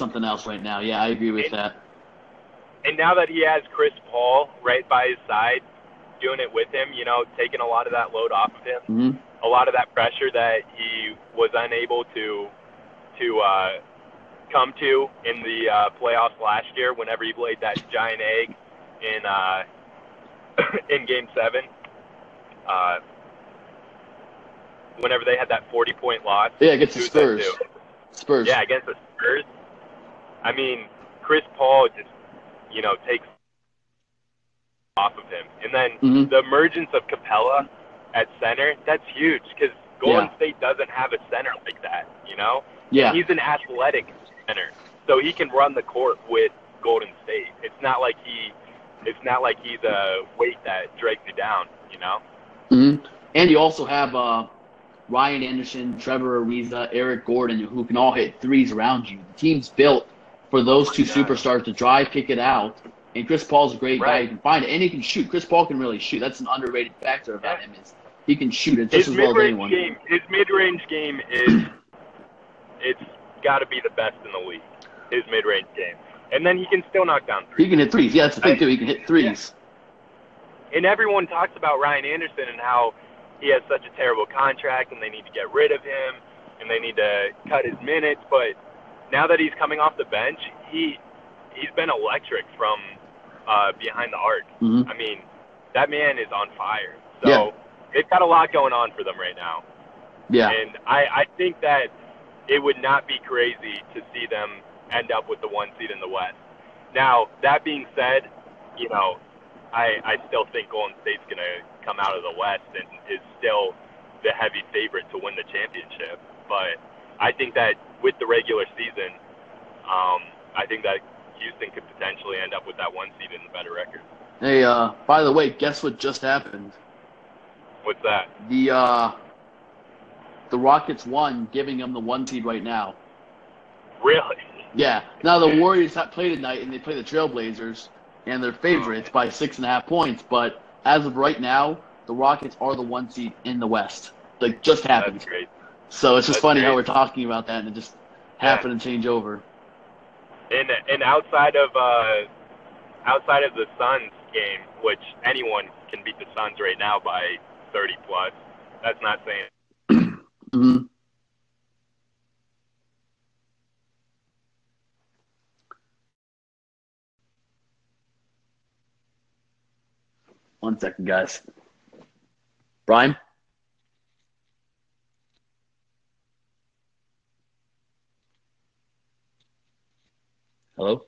something else right now. Yeah, I agree with And- that. And now that he has Chris Paul right by his side, doing it with him, you know, taking a lot of that load off of him, hmm a lot of that pressure that he was unable to to uh, come to in the uh, playoffs last year. Whenever he laid that giant egg in uh, in Game Seven, uh, whenever they had that 40 point loss, Yeah, against the Spurs. Spurs. yeah, against the Spurs. I mean, Chris Paul just, you know, takes off of him. And then Mhm. the emergence of Capela at center, that's huge because Golden Yeah. State doesn't have a center like that, you know? Yeah. He's an athletic center. So he can run the court with Golden State. It's not like he it's not like he's a weight that drags you down, you know? hmm And you also have uh, Ryan Anderson, Trevor Ariza, Eric Gordon, who can all hit threes around you. The team's built for those two Yeah. superstars to drive, kick it out. And Chris Paul's a great guy. Right. You can find it, and he can shoot. Chris Paul can really shoot. That's an underrated factor about Yeah. him is he can shoot it His just as well as anyone. game, his mid-range game is it's got to be the best in the league. His mid-range game, and then he can still knock down He can hit threes. Yeah, that's the thing I- too. He can hit threes. And everyone talks about Ryan Anderson and how he has such a terrible contract, and they need to get rid of him, and they need to cut his minutes. But now that he's coming off the bench, he he's been electric from uh, behind the arc. hmm I mean, that man is on fire. So Yeah. they've got a lot going on for them right now. Yeah. And I, I think that it would not be crazy to see them end up with the one seed in the West. Now, that being said, you know, I, I still think Golden State's going to come out of the West and is still the heavy favorite to win the championship. But I think that with the regular season, um, I think that Houston could potentially end up with that one seed and the better record. Hey, uh, by the way, guess what just happened? What's that? The uh, the Rockets won, giving them the one seed right now. Really? Yeah. Now the Warriors have play tonight, and they play the Trailblazers, and they're favorites by six and a half points. But as of right now, the Rockets are the one seed in the West. Like just happened. That's great. So it's just funny how we're talking about that, and it just happened to change over. And and outside of uh, outside of the Suns game, which anyone can beat the Suns right now by 30 plus. That's not saying. hmm One second, guys. Brian? Hello?